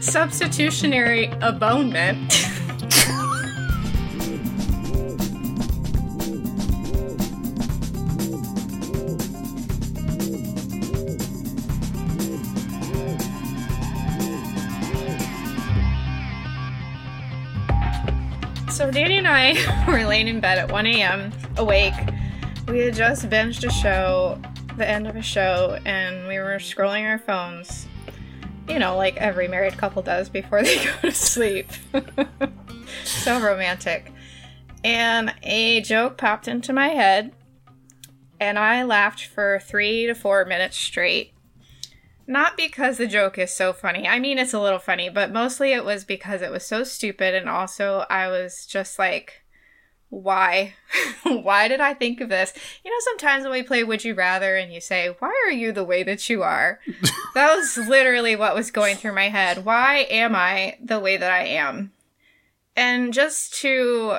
substitutionary abonement. so Danny and I were laying in bed at 1 a.m. awake. We had just binged a show, the end of a show, and we were scrolling our phones you know, like every married couple does before they go to sleep. so romantic. And a joke popped into my head, and I laughed for three to four minutes straight. Not because the joke is so funny. I mean, it's a little funny, but mostly it was because it was so stupid, and also I was just like, why? why did I think of this? You know, sometimes when we play Would You Rather and you say, Why are you the way that you are? that was literally what was going through my head. Why am I the way that I am? And just to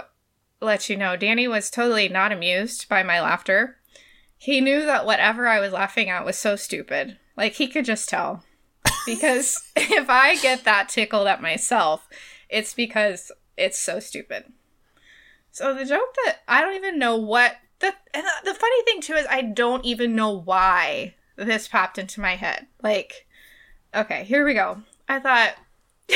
let you know, Danny was totally not amused by my laughter. He knew that whatever I was laughing at was so stupid. Like, he could just tell. Because if I get that tickled at myself, it's because it's so stupid. So the joke that I don't even know what the and the funny thing too is I don't even know why this popped into my head. Like, okay, here we go. I thought.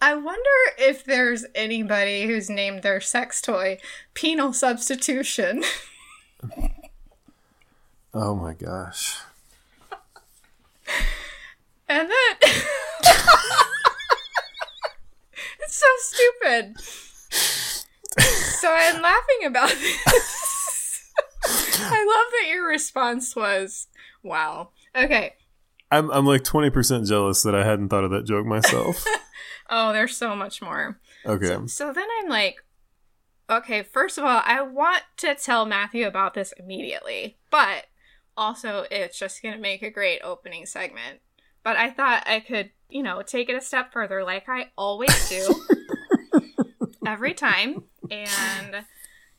I wonder if there's anybody who's named their sex toy penal substitution. oh my gosh. And then. it's so stupid so I'm laughing about this. I love that your response was, "Wow." Okay. I'm I'm like 20% jealous that I hadn't thought of that joke myself. oh, there's so much more. Okay. So, so then I'm like, okay, first of all, I want to tell Matthew about this immediately, but also it's just going to make a great opening segment. But I thought I could, you know, take it a step further like I always do. every time and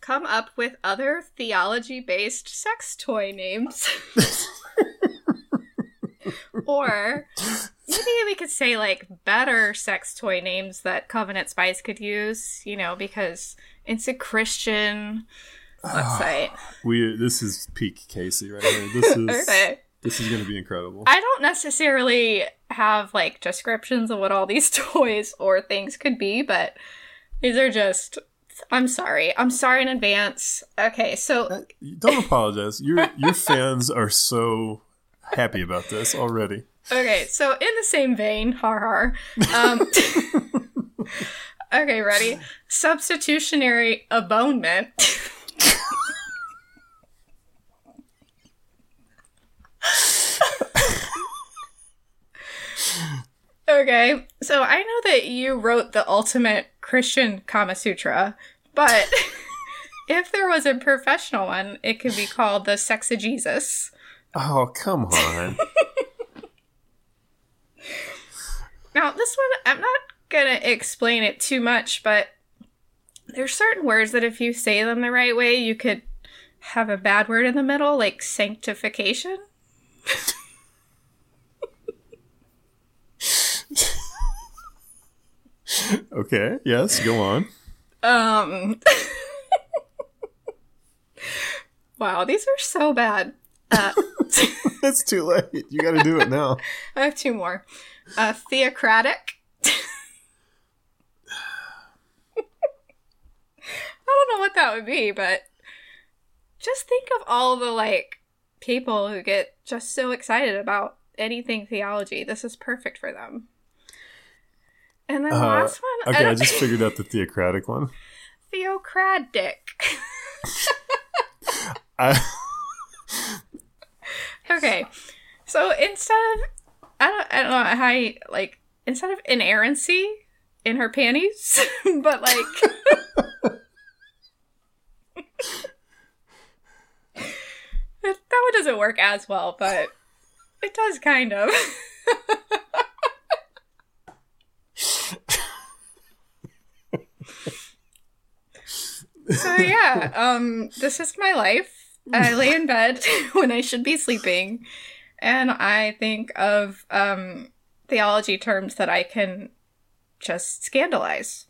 come up with other theology based sex toy names. or maybe we could say like better sex toy names that Covenant Spice could use, you know, because it's a Christian website. we this is peak Casey right here. This is okay. this is going to be incredible. I don't necessarily have like descriptions of what all these toys or things could be, but these are just. I'm sorry. I'm sorry in advance. Okay, so uh, don't apologize. Your your fans are so happy about this already. Okay, so in the same vein, har har. Um, okay, ready? Substitutionary abonement. okay, so I know that you wrote the ultimate Christian Kama Sutra, but if there was a professional one, it could be called the Sexegesis. Oh, come on. now, this one, I'm not going to explain it too much, but there's certain words that if you say them the right way, you could have a bad word in the middle, like sanctification. okay. Yes. Go on. Um. wow, these are so bad. Uh, it's too late. You got to do it now. I have two more. Uh, theocratic. I don't know what that would be, but just think of all the like people who get just so excited about anything theology. This is perfect for them. And then the uh, last one. Okay, I, I just figured out the theocratic one. Theocratic. I... okay, so instead of I don't I don't know how I, like instead of inerrancy in her panties, but like. that one doesn't work as well, but it does kind of. So yeah, um, this is my life. I lay in bed when I should be sleeping, and I think of um, theology terms that I can just scandalize.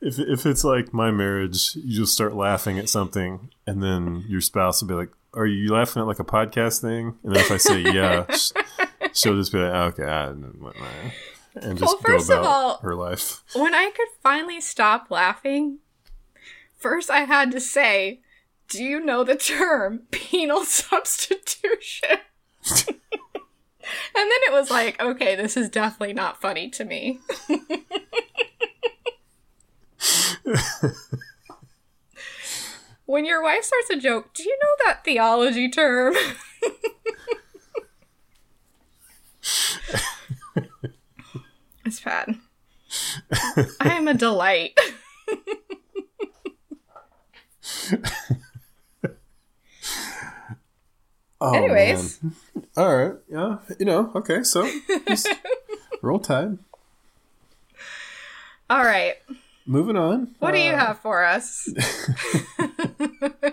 If if it's like my marriage, you just start laughing at something, and then your spouse will be like, "Are you laughing at like a podcast thing?" And then if I say yeah, she'll just be like, "Okay," I, and just Well, go first of all- her life. When I could finally stop laughing, first I had to say, Do you know the term penal substitution? and then it was like, okay, this is definitely not funny to me. when your wife starts a joke, do you know that theology term? It's bad. I am a delight. Oh, Anyways. man. all right, yeah, you know, okay, so just roll tide. All right. Moving on. What do you Uh, have for us?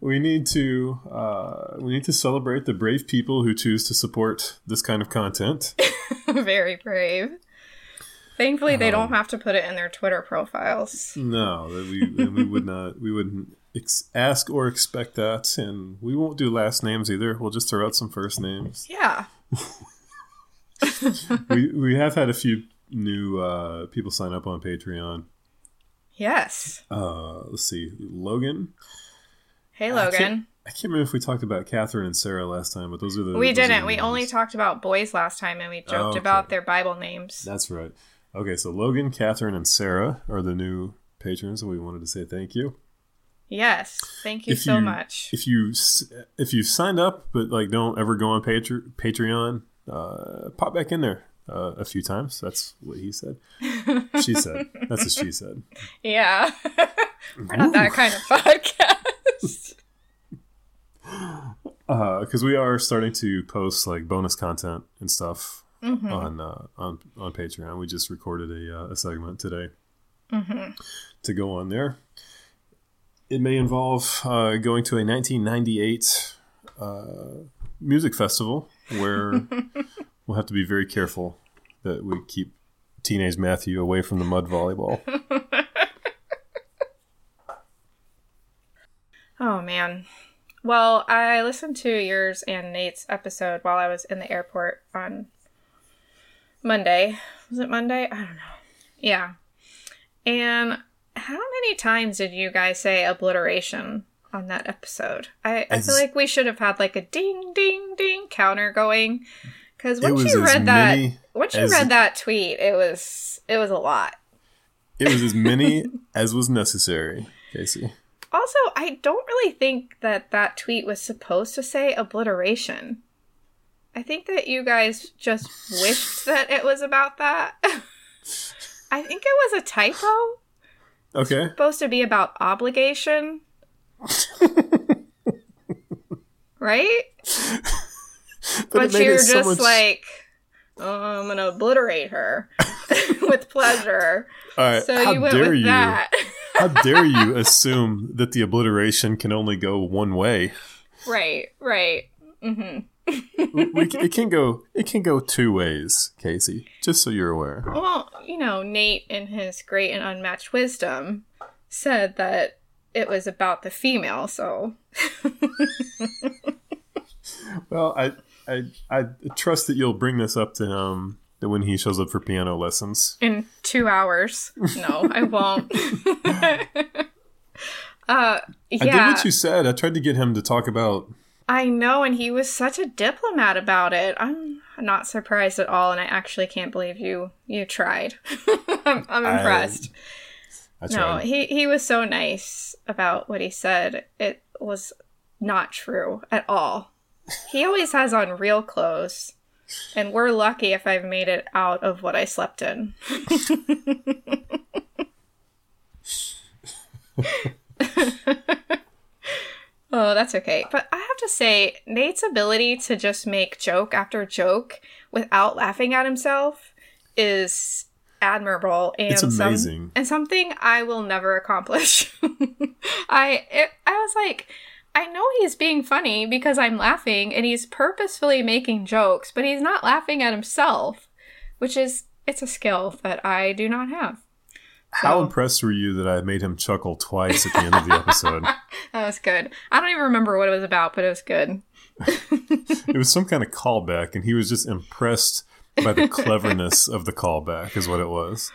We need to uh, we need to celebrate the brave people who choose to support this kind of content. Very brave. Thankfully, they Um, don't have to put it in their Twitter profiles. No, that we we would not we wouldn't ex- ask or expect that, and we won't do last names either. We'll just throw out some first names. Yeah. we we have had a few new uh, people sign up on Patreon. Yes. Uh, let's see, Logan. Hey, I Logan. can't, I can't remember if we talked about Catherine and Sarah last time, but those are the We didn't. We names. only talked about boys last time and we joked okay. about their Bible names. That's right. Okay, so Logan, Catherine, and Sarah are the new patrons, and we wanted to say thank you. Yes. Thank you If so you- much. If you if you've signed up but like don't ever go on Patre- Patreon, uh, pop back in there uh, a few times. That's what he said. She said. That's what she said. yeah. We're not that kind of podcast. Because Uh, we are starting to post like bonus content and stuff Mm-hmm. on uh, on on Patreon. We just recorded a, uh, a segment today Mm-hmm. to go on there. It may involve uh, going to a 1998 uh, music festival where we'll have to be very careful that we keep teenage Matthew away from the mud volleyball. Oh man. Well, I listened to yours and Nate's episode while I was in the airport on Monday. Was it Monday? I don't know. Yeah. And how many times did you guys say obliteration on that episode? I, I feel like we should have had like a ding ding ding counter going. Because once you read that once you read that tweet, it was it was a lot. It was as many as was necessary, Casey. Also, I don't really think that that tweet was supposed to say obliteration. I think that you guys just wished that it was about that. I think it was a typo. Okay. Supposed to be about obligation. right? But, made you're it so just much- like, oh, I'm going to obliterate her with pleasure. All right. So how you went dare with you? that. How dare you assume that the obliteration can only go one way? right, right. Mm-hmm. we, it can go it can go two ways, Casey. Just so you're aware. Well, you know, Nate, in his great and unmatched wisdom, said that it was about the female, so. Well, I I I trust that you'll bring this up to him that when he shows up for piano lessons. In two hours. No, I won't. uh, I did what you said. I tried to get him to talk about. I know, and he was such a diplomat about it. I'm not surprised at all, and I actually can't believe you you tried. I'm, I'm impressed. I No, he he was so nice about what he said. It was not true at all. He always has on real clothes, and we're lucky if I've made it out of what I slept in. oh, that's okay. But I have to say, Nate's ability to just make joke after joke without laughing at himself is admirable and It's some- amazing. and something I will never accomplish. I it, I was like, I know he's being funny because I'm laughing and he's purposefully making jokes, but he's not laughing at himself, which is it's a skill that I do not have. How So- impressed were you that I made him chuckle twice at the end of the episode? That was good. I don't even remember what it was about, but it was good. it was some kind of callback, and he was just impressed by the cleverness of the callback, is what it was.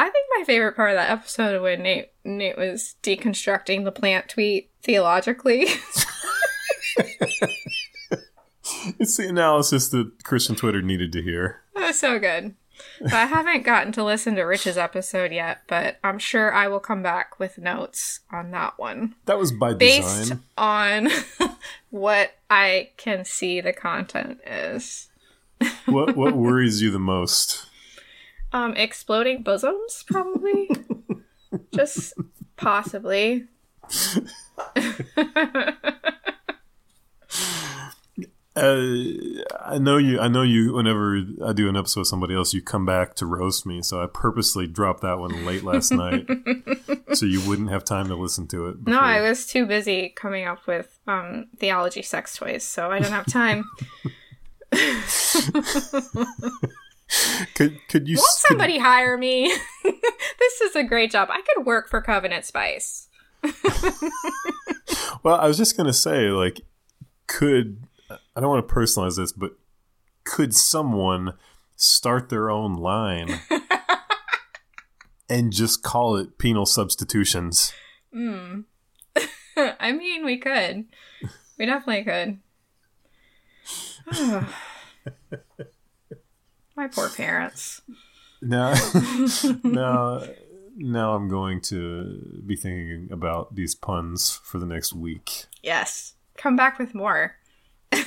I think my favorite part of that episode when Nate Nate was deconstructing the plant tweet theologically. It's the analysis that Christian Twitter needed to hear. that was so good. But I haven't gotten to listen to Rich's episode yet, but I'm sure I will come back with notes on that one. That was by based design. on what I can see the content is. What what worries you the most? Um, exploding bosoms, probably. Just possibly. Uh, I know you. I know you. Whenever I do an episode with somebody else, you come back to roast me. So I purposely dropped that one late last night, so you wouldn't have time to listen to it. No, I was too busy coming up with um, theology sex toys, so I didn't have time. Could could you? Won't could- somebody hire me? this is a great job. I could work for Covenant Spice. well, I was just gonna say, like, could I don't want to personalize this, but could someone start their own line and just call it penal substitutions? Hmm. I mean, we could. We definitely could. My poor parents. Now, now, now I'm going to be thinking about these puns for the next week. Yes. Come back with more. okay.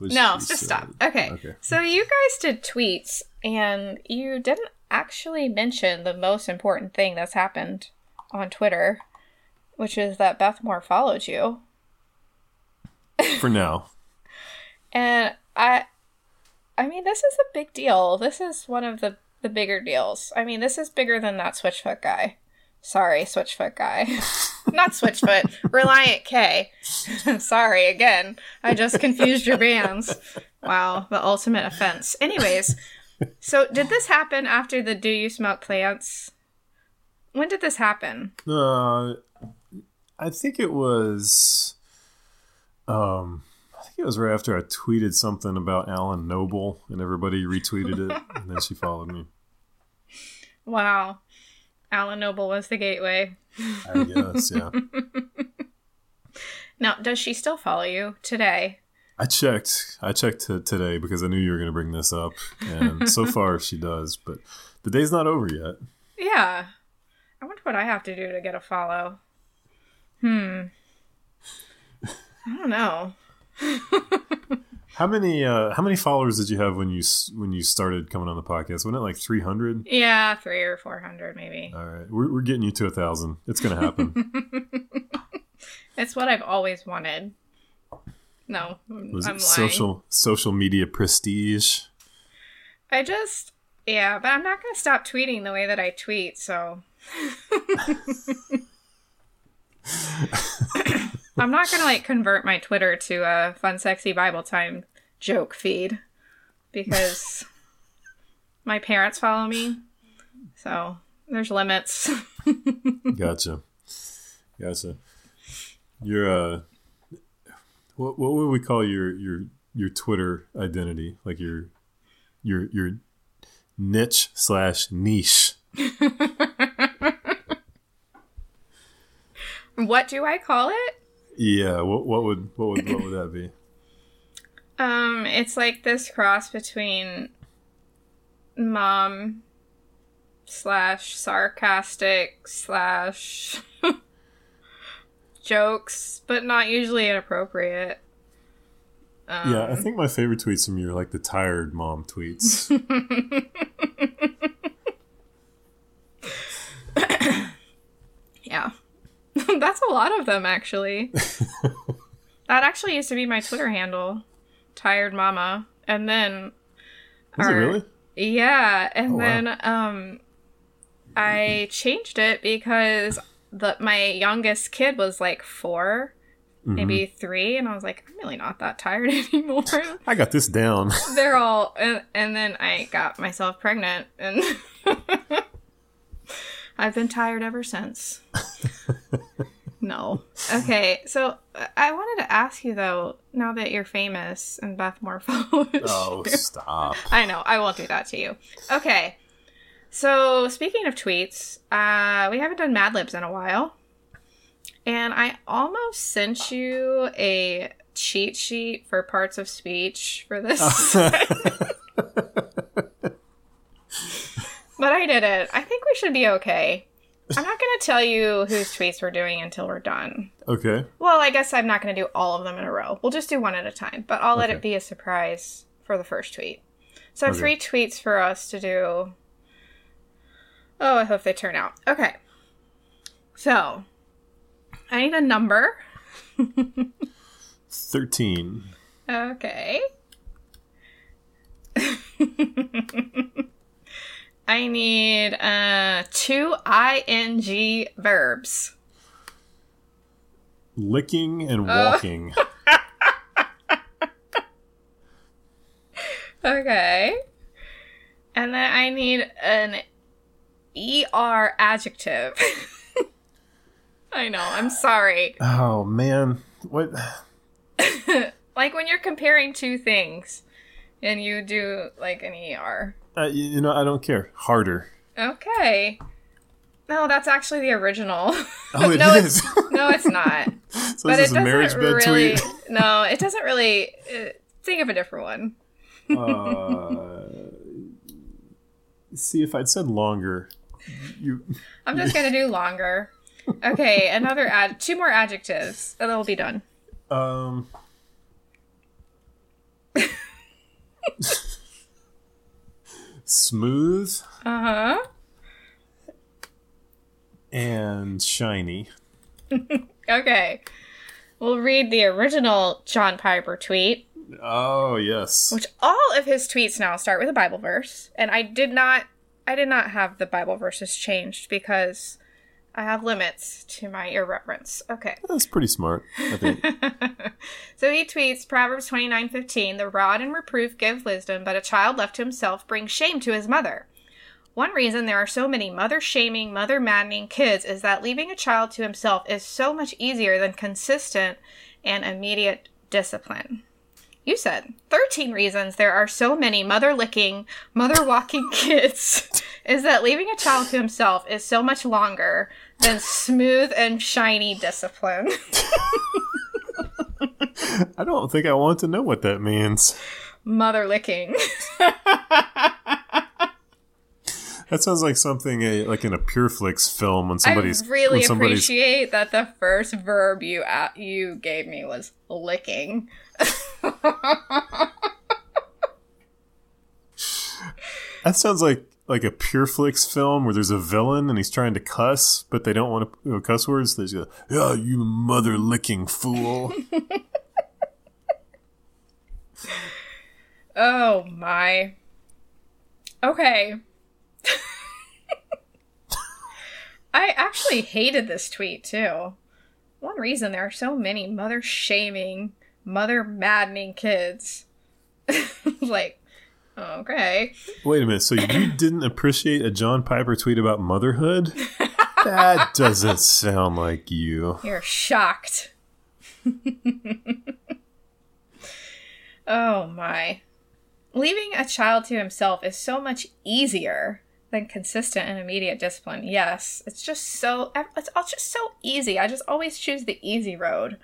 No, just said. stop. Okay. Okay. So you guys did tweets and you didn't actually mention the most important thing that's happened on Twitter, which is that Beth Moore followed you. For now, And I I mean this is a big deal. This is one of the the bigger deals. I mean, this is bigger than that Switchfoot guy. Sorry, Switchfoot guy. Not Switchfoot, Relient K. Sorry again. I just confused your bands. Wow, the ultimate offense. Anyways, so did this happen after the Do You Smoke Plants? When did this happen? uh, I think it was. Um, I think it was right after I tweeted something about Alan Noble, and everybody retweeted it, and then she followed me. Wow. Alan Noble was the gateway. I guess, yeah. Now, does she still follow you today? I checked. I checked t- today because I knew you were going to bring this up, and so far she does. But the day's not over yet. Yeah. I wonder what I have to do to get a follow. Hmm. I don't know. How many? Uh, how many followers did you have when you when you started coming on the podcast? Wasn't it like three hundred? Yeah, three or four hundred maybe. All right, we're, we're getting you to a thousand. It's going to happen. It's what I've always wanted. No, Was I'm it lying. social social media prestige? I just yeah, but I'm not gonna stop tweeting the way that I tweet, so I'm not gonna like convert my Twitter to a fun sexy Bible time joke feed because my parents follow me. So there's limits. Gotcha, gotcha. You're uh, what what would we call your your your Twitter identity? Like your your your niche slash niche. what do I call it? Yeah, what what would what would what would that be? Um, it's like this cross between mom slash sarcastic slash jokes, but not usually inappropriate. Um, Yeah, I think my favorite tweets from you are like the tired mom tweets. yeah. That's a lot of them, actually. that actually used to be my Twitter handle, tired mama, and then it really? Yeah, and Oh, wow. then um I changed it because the my youngest kid was like 4 maybe three, and I was like, I'm really not that tired anymore. I got this down. They're all, and, and then I got myself pregnant, and I've been tired ever since. no. Okay, so uh, I wanted to ask you though, now that you're famous and Beth follows oh, stop. I know, I won't do that to you. Okay. So, speaking of tweets, uh, we haven't done Mad Libs in a while. And I almost sent you a cheat sheet for parts of speech for this. but I didn't. I think we should be okay. I'm not going to tell you whose tweets we're doing until we're done. okay. Well, I guess I'm not going to do all of them in a row. We'll just do one at a time, but I'll let Okay. it be a surprise for the first tweet. So, I have Okay. three tweets for us to do. Oh, I hope they turn out. Okay. So, I need a number. 13. Okay. I need uh two ing verbs. Licking and Uh. walking. Okay. And then I need an ER adjective. I know, I'm sorry. oh, man. What? Like when you're comparing two things and you do like an ER. Uh, you, you know, I don't care. Harder. Okay. No, that's actually the original. Oh, it no, is. It's, no, it's not. so but is it a marriage doesn't bed really. tweet? No, it doesn't really. Uh, think of a different one. uh, see, if I'd said longer, you. I'm just gonna do longer. Okay, another ad, two more adjectives, and then we'll be done. Um. Smooth Uh huh. and shiny. Okay. We'll read the original John Piper tweet, Oh yes. which all of his tweets now start with a Bible verse, and I did not I did not have the Bible verses changed because I have limits to my irreverence. Okay. That's pretty smart. I think. so he tweets Proverbs 29:15, "The rod and reproof give wisdom, but a child left to himself brings shame to his mother." One reason there are so many mother shaming, mother maddening kids is that leaving a child to himself is so much easier than consistent and immediate discipline. You said 13 reasons there are so many mother licking, mother walking kids is that leaving a child to himself is so much longer than smooth and shiny discipline. I don't think I want to know what that means. mother licking. That sounds like something a, like in a Pureflix film when somebody's I really somebody's appreciate that the first verb you a- you gave me was licking. That sounds like like a Pureflix film where there's a villain and he's trying to cuss, but they don't want to you know, cuss words. They just go, "Yeah, you mother licking fool." Oh my. Okay. I actually hated this tweet too. One reason there are so many mother shaming, mother maddening kids. like, okay. Wait a minute. So you didn't appreciate a John Piper tweet about motherhood? That doesn't sound like you. You're shocked. oh my. Leaving a child to himself is so much easier than consistent and immediate discipline. Yes, it's just so it's all just so easy. I just always choose the easy road.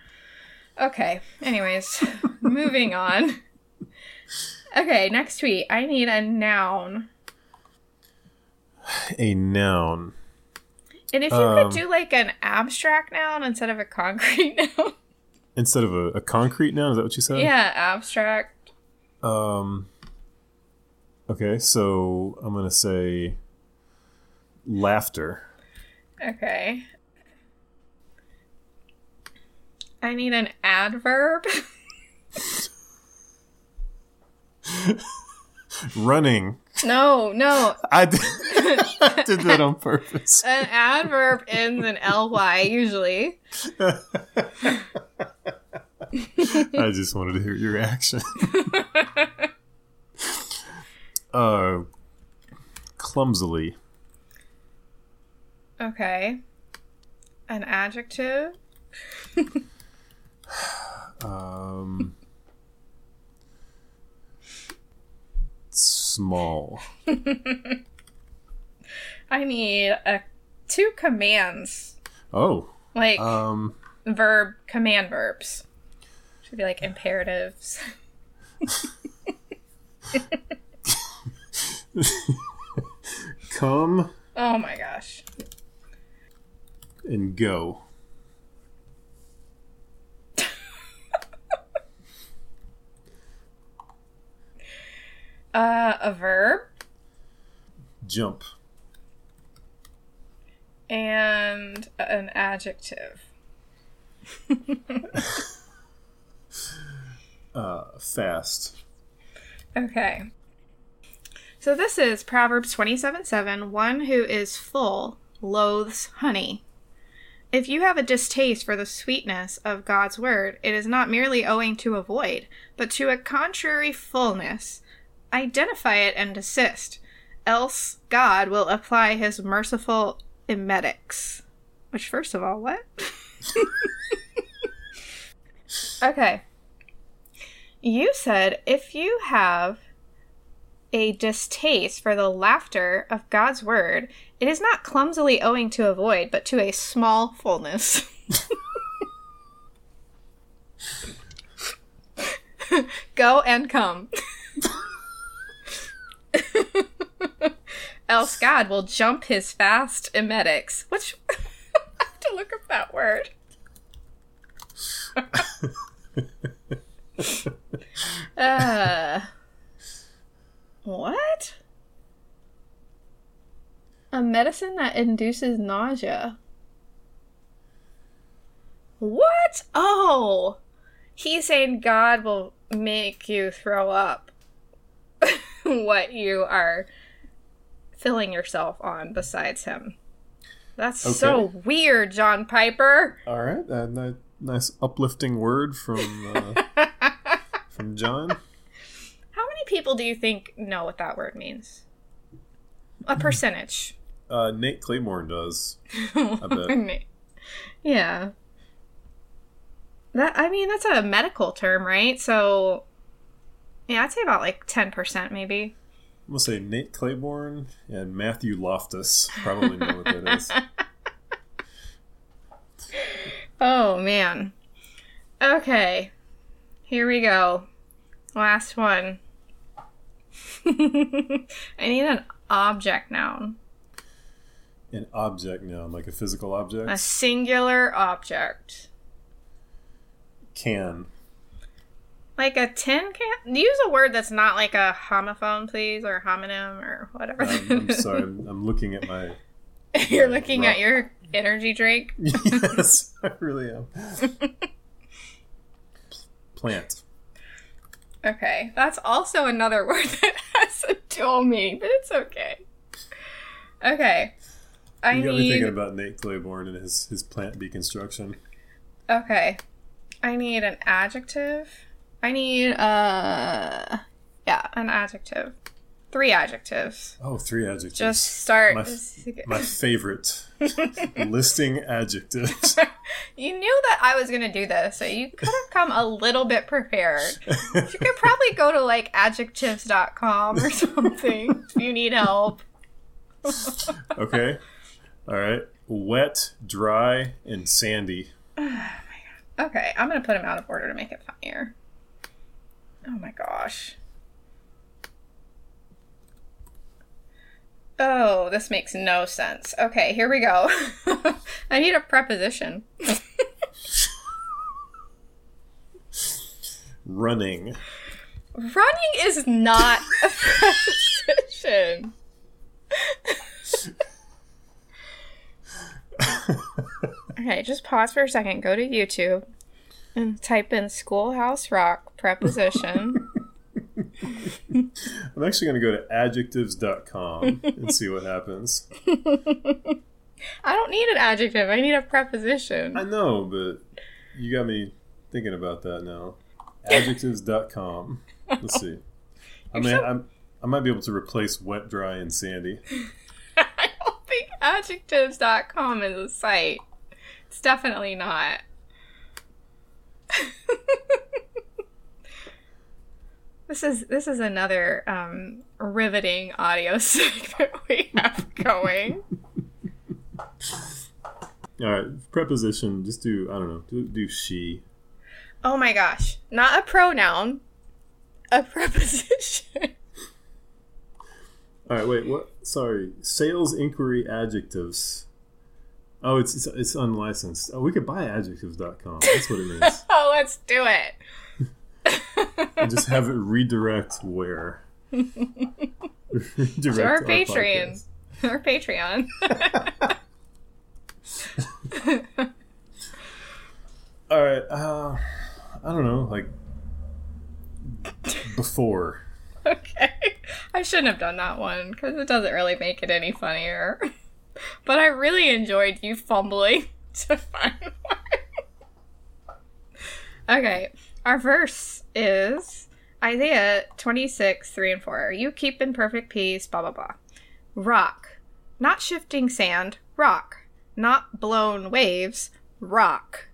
Okay. Anyways, moving on. Okay, next tweet. I need a noun. A noun. And if you Um, could do like an abstract noun instead of a concrete noun. Instead of a, a concrete noun, is that what you said? yeah, abstract. Um. Okay, so I'm gonna say laughter. Okay. I need an adverb. Running. No, no. I did, I did that on purpose. An adverb ends in ly usually. I just wanted to hear your reaction. Uh, clumsily. Okay. An adjective. Um, small. I need a two commands. Oh. Like Um, verb command verbs. Should be like imperatives. come Oh my gosh. and go. Uh a verb Jump. and an adjective. Uh, fast. Okay. So this is Proverbs 27 7. One who is full loathes honey. If you have a distaste for the sweetness of God's word, it is not merely owing to a void, but to a contrary fullness. Identify it and desist, else God will apply his merciful emetics. Which, first of all, what? okay. You said if you have a distaste for the laughter of God's word, it is not clumsily owing to a void, but to a small fullness. Go and come. Else God will jump his fast emetics. Which I have to look up that word. uh, what? A medicine that induces nausea. What? Oh, he's saying God will make you throw up what you are filling yourself on besides him. That's so weird, John Piper. All right. Uh, nice uplifting word from uh, from John. People do you think know what that word means? A percentage. Uh, Nate Claiborne does. bet. yeah. That I mean that's a medical term, right? So yeah, I'd say about like ten percent maybe. I'm gonna say Nate Claiborne and Matthew Loftus probably know what that is. Oh man. Okay. Here we go. Last one. I need an object noun. An object noun, like a physical object. A singular object. Can. Like a tin can? Use a word that's not like a homophone, please, or homonym, or whatever. Um, I'm sorry. I'm, I'm looking at my. You're looking Right. at your energy drink. yes, I really am. Plant. Okay, that's also another word that has a dual meaning, but it's okay. Okay, I need. You got me thinking about Nate Claiborne and his his plant deconstruction. Okay, I need an adjective. I need uh, yeah, an adjective. Three adjectives. Oh, three adjectives. Just start. My f- My favorite listing adjectives. You knew that I was gonna do this, so you could have come a little bit prepared. You could probably go to like adjectives.com or something if you need help. Okay. All right. Wet, dry, and sandy. Oh, okay, I'm gonna put them out of order to make it funnier. Oh my gosh. Oh, this makes no sense. Okay, here we go. I need a preposition. Running. Running is not a preposition. okay, just pause for a second. Go to YouTube and type in Schoolhouse Rock preposition. I'm actually going to go to adjectives.com and see what happens. I don't need an adjective. I need a preposition. I know, but you got me thinking about that now. Adjectives.com. Let's see. I mean, so- I'm, I might be able to replace wet, dry, and sandy. I don't think adjectives.com is a site. It's definitely not. this is this is another um, riveting audio segment we have going. All right, preposition. Just do I don't know. Do, do she. Oh my gosh. Not a pronoun, a preposition. All right, wait. What? Sorry. Sales inquiry adjectives. Oh, it's it's, it's unlicensed. Oh, we could buy adjectives.com. That's what it means. oh, let's do it. And just have it redirect where. redirect To our our Patreon. podcast. Our Patreon. All right. Uh, I don't know. Like before. okay. I shouldn't have done that one because it doesn't really make it any funnier. But I really enjoyed you fumbling to find one. okay. Our verse is Isaiah 26, 3 and 4. You keep in perfect peace, blah, blah, blah. Rock. Not shifting sand, rock. Not blown waves, rock.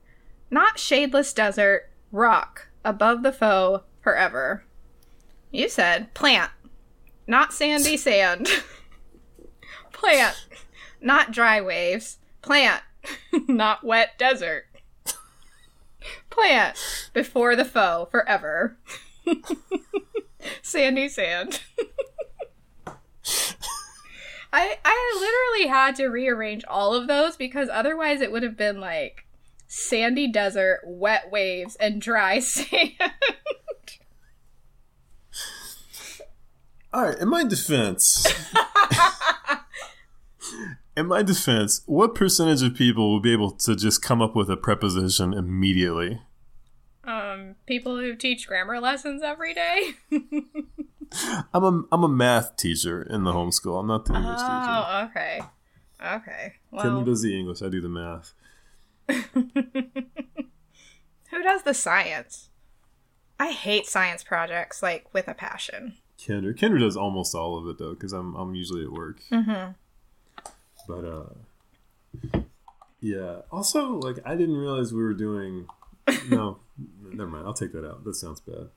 Not shadeless desert, rock. Above the foe, forever. You said plant. Not sandy sand. plant. Not dry waves. Plant. Not wet desert. Plant. Before the foe, forever. sandy sand. I I literally had to rearrange all of those because otherwise it would have been like sandy desert, wet waves, and dry sand. All right. In my defense. In my defense, what percentage of people will be able to just come up with a preposition immediately? um, people who teach grammar lessons every day. I'm a I'm a math teacher in the homeschool. I'm not the English teacher. Oh, okay. Okay. Kendra Well, does the English. I do the math. who does the science? I hate science projects like with a passion. Kendra Kendra does almost all of it though, because I'm I'm usually at work. Mm-hmm. But uh, yeah. Also, like I didn't realize we were doing. No, never mind. I'll take that out. That sounds bad.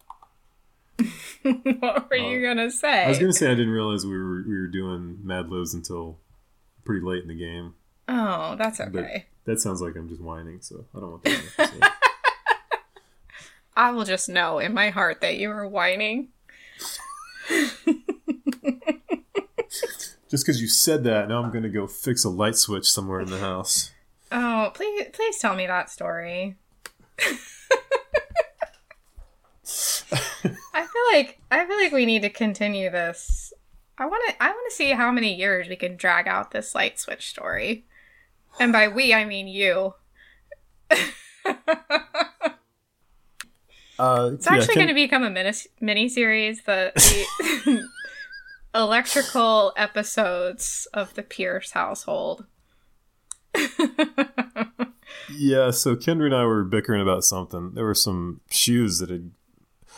what were you gonna say? I was gonna say I didn't realize we were we were doing Mad Libs until pretty late in the game. Oh, that's But okay. that sounds like I'm just whining, so I don't want that. in the episode. I will just know in my heart that you were whining. just because you said that, now I'm gonna go fix a light switch somewhere in the house. Oh, please, please tell me that story. I feel like I feel like we need to continue this. I want to I want to see how many years we can drag out this light switch story. And by we, I mean you. Uh, It's actually going to become a mini mini series. The, the electrical episodes of the Pierce household. Yeah, so Kendra and I were bickering about something. There were some shoes that had.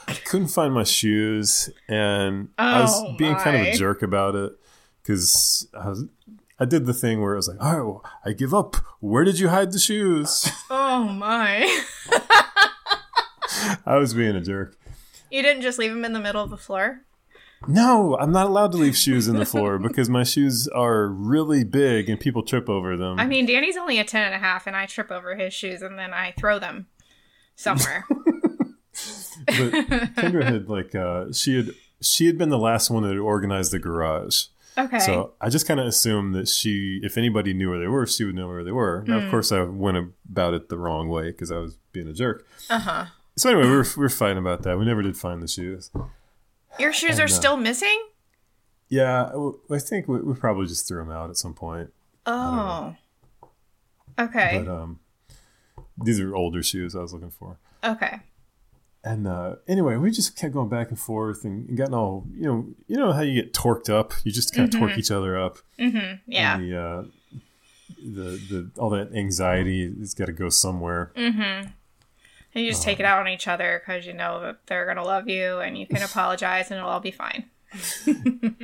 I couldn't find my shoes, and I was Oh, being kind of a jerk about it because I was. I did the thing where I was like, "Oh, I give up. Where did you hide the shoes?" Oh my! I was being a jerk. you didn't just leave them in the middle of the floor. No, I'm not allowed to leave shoes in the floor because my shoes are really big and people trip over them. I mean, Danny's only a ten and a half, and a half and I trip over his shoes and then I throw them somewhere. but Kendra had like uh, she had she had been the last one that had organized the garage. okay. So I just kind of assumed that she, if anybody knew where they were, she would know where they were. Now, of course, I went about it the wrong way because I was being a jerk. Uh huh. So anyway, we were we were fighting about that. We never did find the shoes. Your shoes And, are uh, still missing. Yeah, I think we, we probably just threw them out at some point. Oh. Okay. But um, these are older shoes I was looking for. okay. and uh, anyway, we just kept going back and forth and, and gotten all you know. You know how you get torqued up. You just kind of Mm-hmm. torque each other up. hmm Yeah. The, uh, the the all that anxiety has got to go somewhere. Mm-hmm. And you just take it uh-huh. out on each other because you know that they're gonna love you, and you can apologize, and it'll all be fine.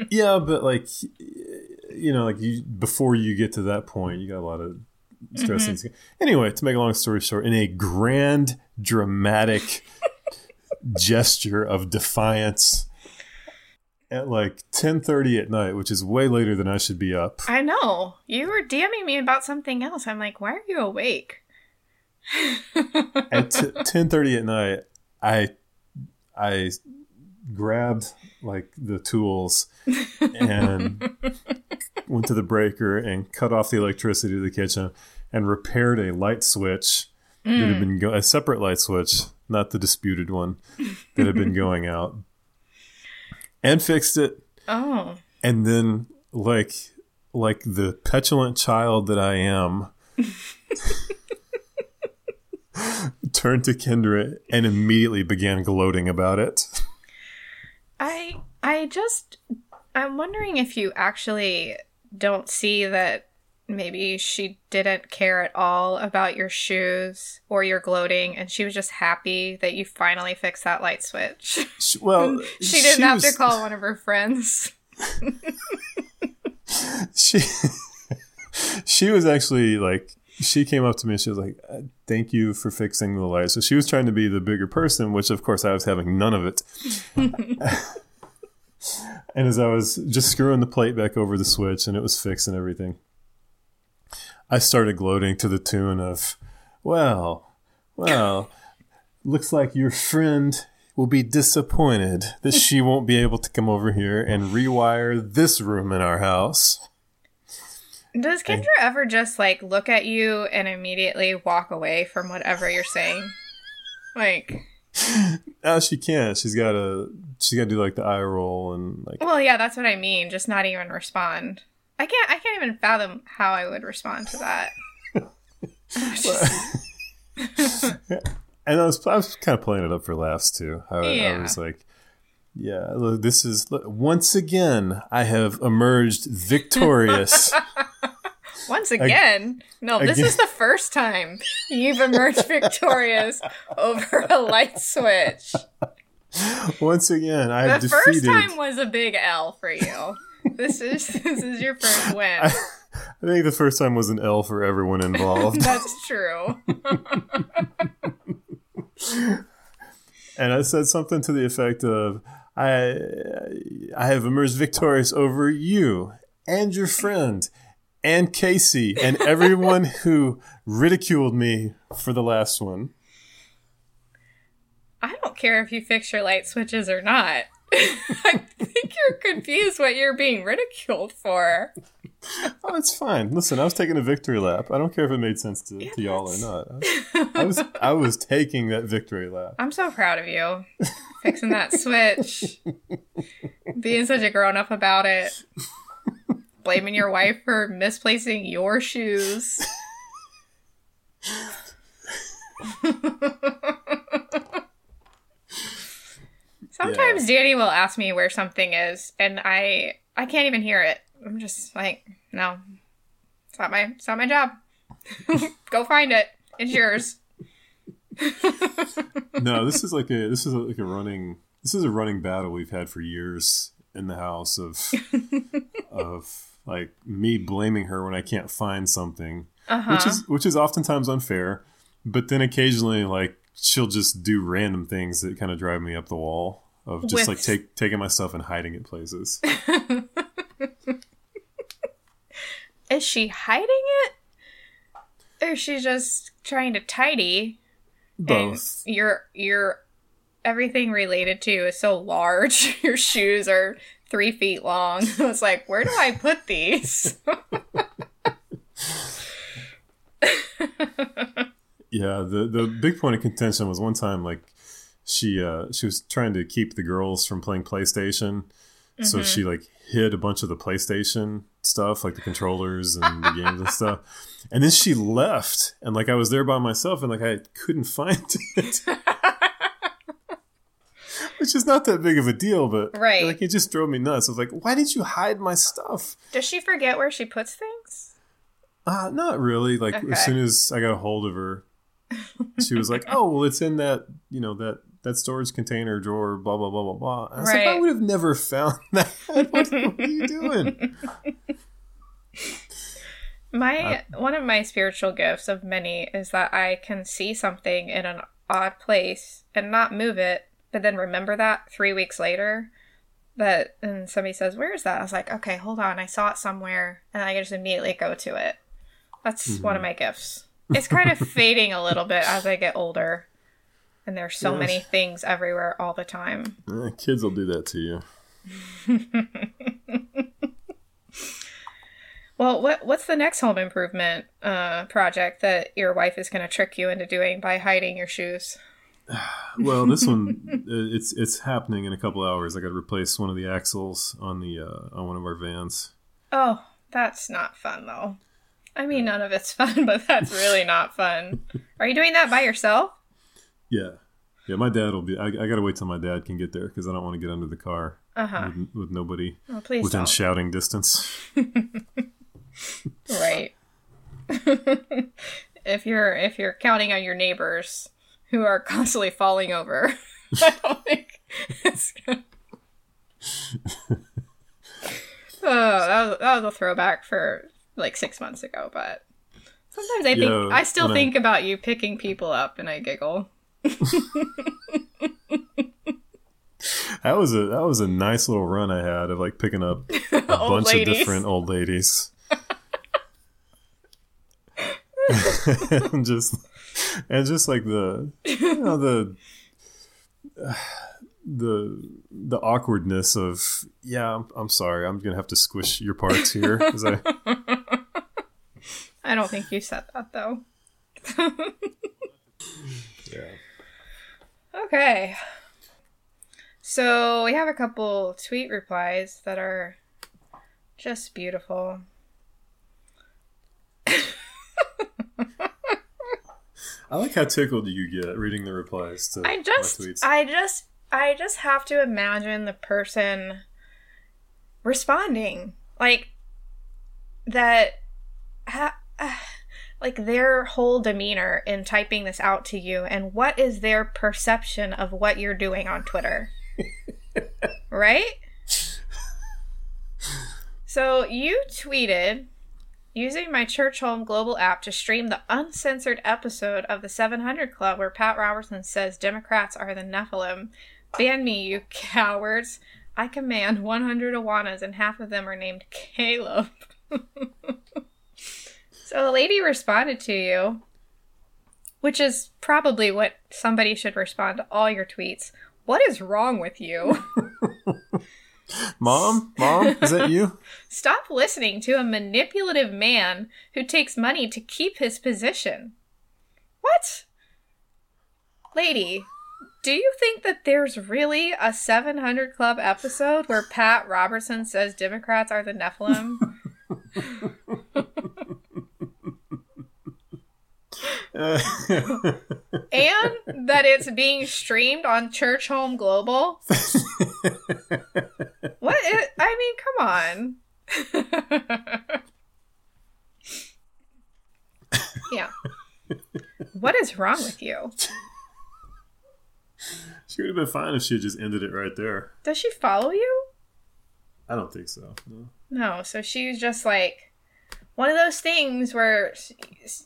Yeah, but like you know, like you before you get to that point, you got a lot of stress. Mm-hmm. things. Anyway, to make a long story short, in a grand, dramatic gesture of defiance, at like ten thirty at night, which is way later than I should be up. I know you were DMing me about something else. I'm like, why are you awake? At ten thirty at night, I I grabbed like the tools and went to the breaker and cut off the electricity to the kitchen and repaired a light switch that had mm. been go- a separate light switch, not the disputed one that had been going out, and fixed it. Oh, And then, like like the petulant child that I am. turned to Kendra and immediately began gloating about it. I I just I'm wondering if you actually don't see that maybe she didn't care at all about your shoes or your gloating and she was just happy that you finally fixed that light switch. She, well, she didn't have was- to call one of her friends. she she was actually like she came up to me and she was like uh, thank you for fixing the light so she was trying to be the bigger person which of course i was having none of it. And as i was just screwing the plate back over the switch and it was fixed and everything i started gloating to the tune of well well looks like your friend will be disappointed that she won't be able to come over here and rewire this room in our house Does Kendra ever just like look at you and immediately walk away from whatever you're saying? Like, No, uh, she can't. She's got to. She's got to do like the eye roll and like. well, yeah, that's what I mean. Just not even respond. I can't. I can't even fathom how I would respond to that. And I was, I was kind of playing it up for laughs too. I, I was like, "Yeah, look, this is look, once again I have emerged victorious." Once again, no, this again- is the first time you've emerged victorious over a light switch. once again, I The have first time was a big L for you. This is this is your first win. I think the first time was an L for everyone involved, That's true. and I said something to the effect of, "I, I have emerged victorious over you and your friend." And Casey and everyone who ridiculed me for the last one. I don't care if you fix your light switches or not. I think you're confused what you're being ridiculed for. Oh, it's fine. Listen, I was taking a victory lap. I don't care if it made sense to, to y'all or not. I was I was taking that victory lap. I'm so proud of you. Fixing that switch. Being such a grown up about it. Blaming your wife for misplacing your shoes. Sometimes Danny will ask me where something is and I I can't even hear it. I'm just like, no. It's not my it's not my job. Go find it. It's yours. No, this is like a this is like a running this is a running battle we've had for years in the house of of like me blaming her when I can't find something, Uh-huh. which is which is oftentimes unfair, but then occasionally like she'll just do random things that kind of drive me up the wall of just With- like take taking my stuff and hiding it places. Is she hiding it? Or is she just trying to tidy? Both. And your your everything related to you is so large. Your shoes are three feet long. It's like, where do I put these? Yeah, the the big point of contention was one time like she uh she was trying to keep the girls from playing PlayStation. So she like hid a bunch of the PlayStation stuff, like the controllers and the games and stuff. And then she left and like I was there by myself and like I couldn't find it. which is not that big of a deal, but Right. like it just drove me nuts. I was like, why did you hide my stuff? Does she forget where she puts things? Uh, not really. Like Okay. as soon as I got a hold of her, she was like, "Oh, well, it's in that you know that that storage container drawer." Blah blah blah blah blah. I was like, I would have never found that. what, what are you doing? My uh, one of my spiritual gifts of many is that I can see something in an odd place and not move it, but then remember that three weeks later. That and somebody says, "Where is that?" I was like, "Okay, hold on, I saw it somewhere," and I just immediately go to it. That's one of mm-hmm. my gifts. It's kind of fading a little bit as I get older, and there's so Yes. many things everywhere all the time. Eh, kids will do that to you. Well, what what's the next home improvement uh, project that your wife is going to trick you into doing by hiding your shoes? Well, this one it's it's happening in a couple hours. I got to replace one of the axles on the uh, on one of our vans. Oh, that's not fun though. I mean, none of it's fun, but that's really not fun. Are you doing that by yourself? Yeah, yeah. My dad will be. I, I got to wait till my dad can get there because I don't want to get under the car Uh huh. with, with nobody Oh, within don't. shouting distance. right. if you're if you're counting on your neighbors who are constantly falling over, I don't think it's good. oh, that was, that was a throwback for like six months ago, but sometimes I think Yo, I still when I- think about you picking people up and I giggle. That was a that was a nice little run I had of like picking up a bunch ladies. of different old ladies. and just and just like the you know the the the awkwardness of yeah I'm, I'm sorry I'm gonna have to squish your parts here I, I don't think you said that though. yeah. Okay. So we have a couple tweet replies that are just beautiful. I like how tickled you get reading the replies to I just my tweets. I just I just have to imagine the person responding like that ha, ah, like their whole demeanor in typing this out to you and what is their perception of what you're doing on Twitter. right? So you tweeted using my Church Home Global app to stream the uncensored episode of the 700 Club where Pat Robertson says Democrats are the Nephilim. Ban me, you cowards. I command 100 Awanas and half of them are named Caleb. so a lady responded to you, which is probably what somebody should respond to all your tweets. What is wrong with you? Mom, mom, is that you? Stop listening to a manipulative man who takes money to keep his position. What? Lady, do you think that there's really a 700 Club episode where Pat Robertson says Democrats are the Nephilim? and that it's being streamed on Church Home Global? what? i- I mean, come on. yeah. What is wrong with you? she would have been fine if she had just ended it right there. Does she follow you? I don't think so. No. No, so she's just like one of those things where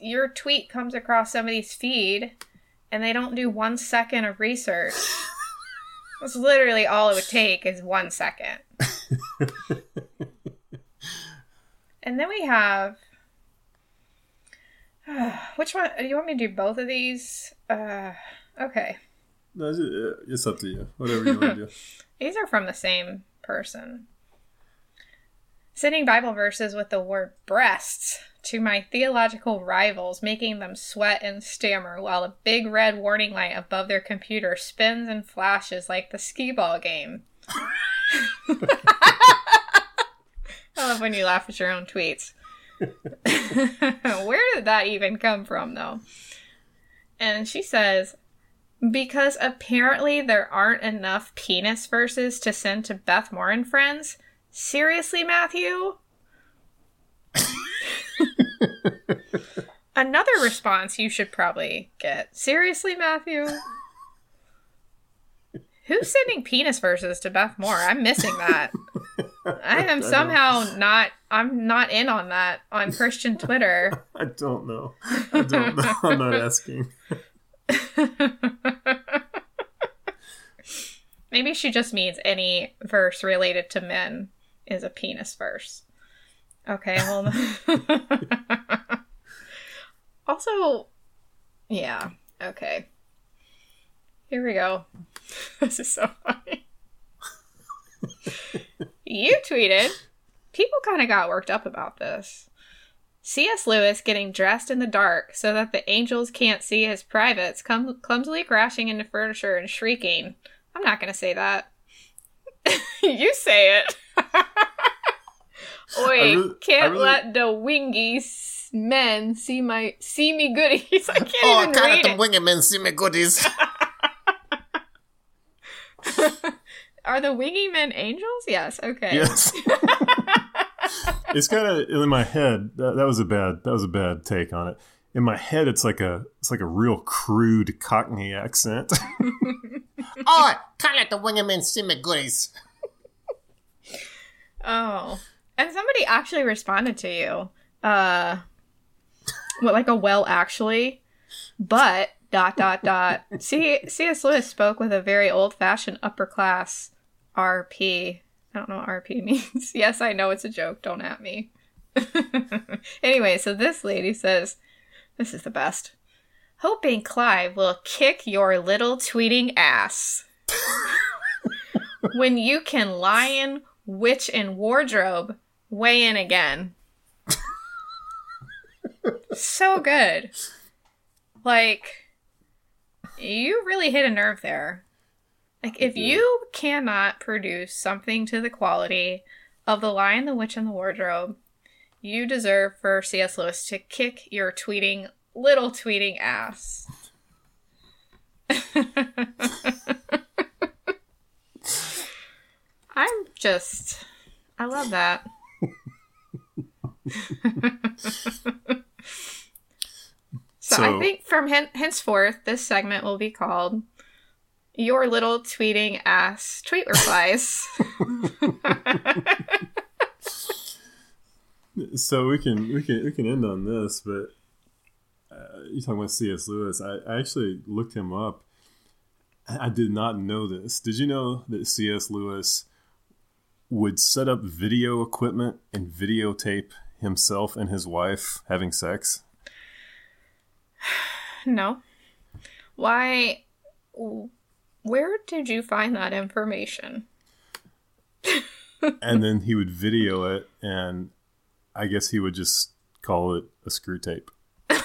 your tweet comes across somebody's feed and they don't do one second of research. That's literally all it would take is one second. and then we have. which one? Do you want me to do both of these? Uh, okay. No, uh, it's up to you. Whatever you want to do. These are from the same person. Sending Bible verses with the word breasts to my theological rivals, making them sweat and stammer while a big red warning light above their computer spins and flashes like the skee ball game. I love when you laugh at your own tweets. Where did that even come from, though? And she says, Because apparently there aren't enough penis verses to send to Beth Moore and friends. Seriously, Matthew? Another response you should probably get. Seriously, Matthew? Who's sending penis verses to Beth Moore? I'm missing that. I am somehow not I'm not in on that on Christian Twitter. I don't know. I don't know. I'm not asking. Maybe she just means any verse related to men is a penis verse. Okay, hold on. also, yeah, okay. Here we go. This is so funny. you tweeted. People kind of got worked up about this. C.S. Lewis getting dressed in the dark so that the angels can't see his privates, clum- clumsily crashing into furniture and shrieking. I'm not going to say that. you say it. Oi, really- can't really- let the wingy men see my see me goodies. I can't Oh, I even can't read let them it. winged men see me goodies. Are the wingy men angels? Yes. Okay. Yes. it's kind of in my head. That, that was a bad. That was a bad take on it. In my head, it's like a it's like a real crude Cockney accent. oh, can't let the winged men see me goodies. Oh. And somebody actually responded to you. Uh what like a well actually. But dot dot dot. C C.S. Lewis spoke with a very old fashioned upper class RP. I don't know what RP means. yes, I know it's a joke. Don't at me. anyway, so this lady says, This is the best. Hoping Clive will kick your little tweeting ass. when you can lion, witch, in wardrobe weigh in again. so good. Like, you really hit a nerve there. Like, if you cannot produce something to the quality of The Lion, the Witch, and the Wardrobe, you deserve for C.S. Lewis to kick your tweeting, little tweeting ass. I'm just. I love that. so, I think from hen- henceforth, this segment will be called Your Little Tweeting Ass Tweet Replies. so we can we can we can end on this, but uh, you talking about C.S. Lewis? I, I actually looked him up. I I did not know this. Did you know that C.S. Lewis would set up video equipment and videotape himself and his wife having sex? no. Why? Where did you find that information? and then he would video it, and I guess he would just call it a screw tape. You're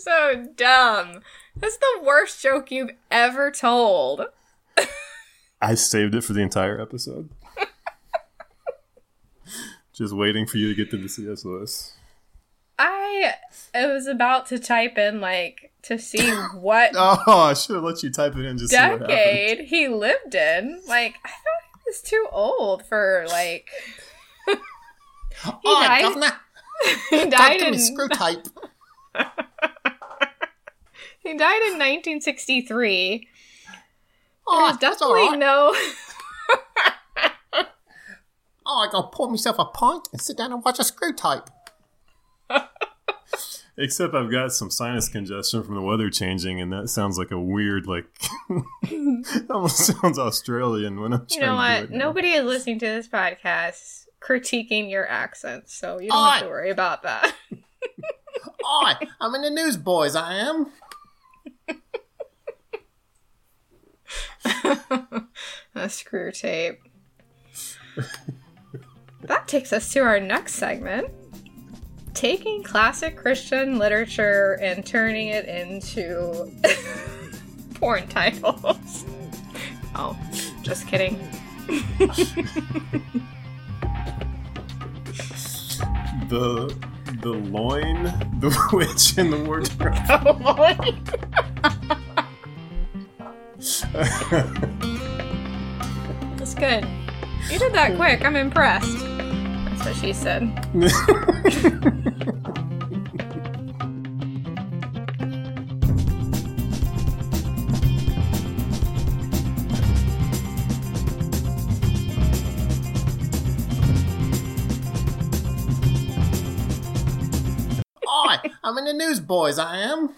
so dumb. That's the worst joke you've ever told. I saved it for the entire episode. Just waiting for you to get to the C.S. Lewis. I was about to type in like to see what Oh, I should have let you type it in just see what happened. decade he lived in. Like I thought he was too old for like oh, died- governor, he died in me screw tape. He died in 1963. Oh, There's definitely right. no Oh, I gotta pour myself a pint and sit down and watch a screw tape. Except I've got some sinus congestion from the weather changing, and that sounds like a weird, like, almost sounds Australian when I'm You trying know what? do it. Nobody is listening to this podcast critiquing your accent, so you don't have to worry about that. Oi, I'm in the news, boys. I am. a screw tape. that takes us to our next segment taking classic Christian literature and turning it into porn titles. Oh, just kidding. the the loin, the witch, and the wardrobe. That's good. You did that quick. I'm impressed. That's what she said. I'm in the news, boys. I am.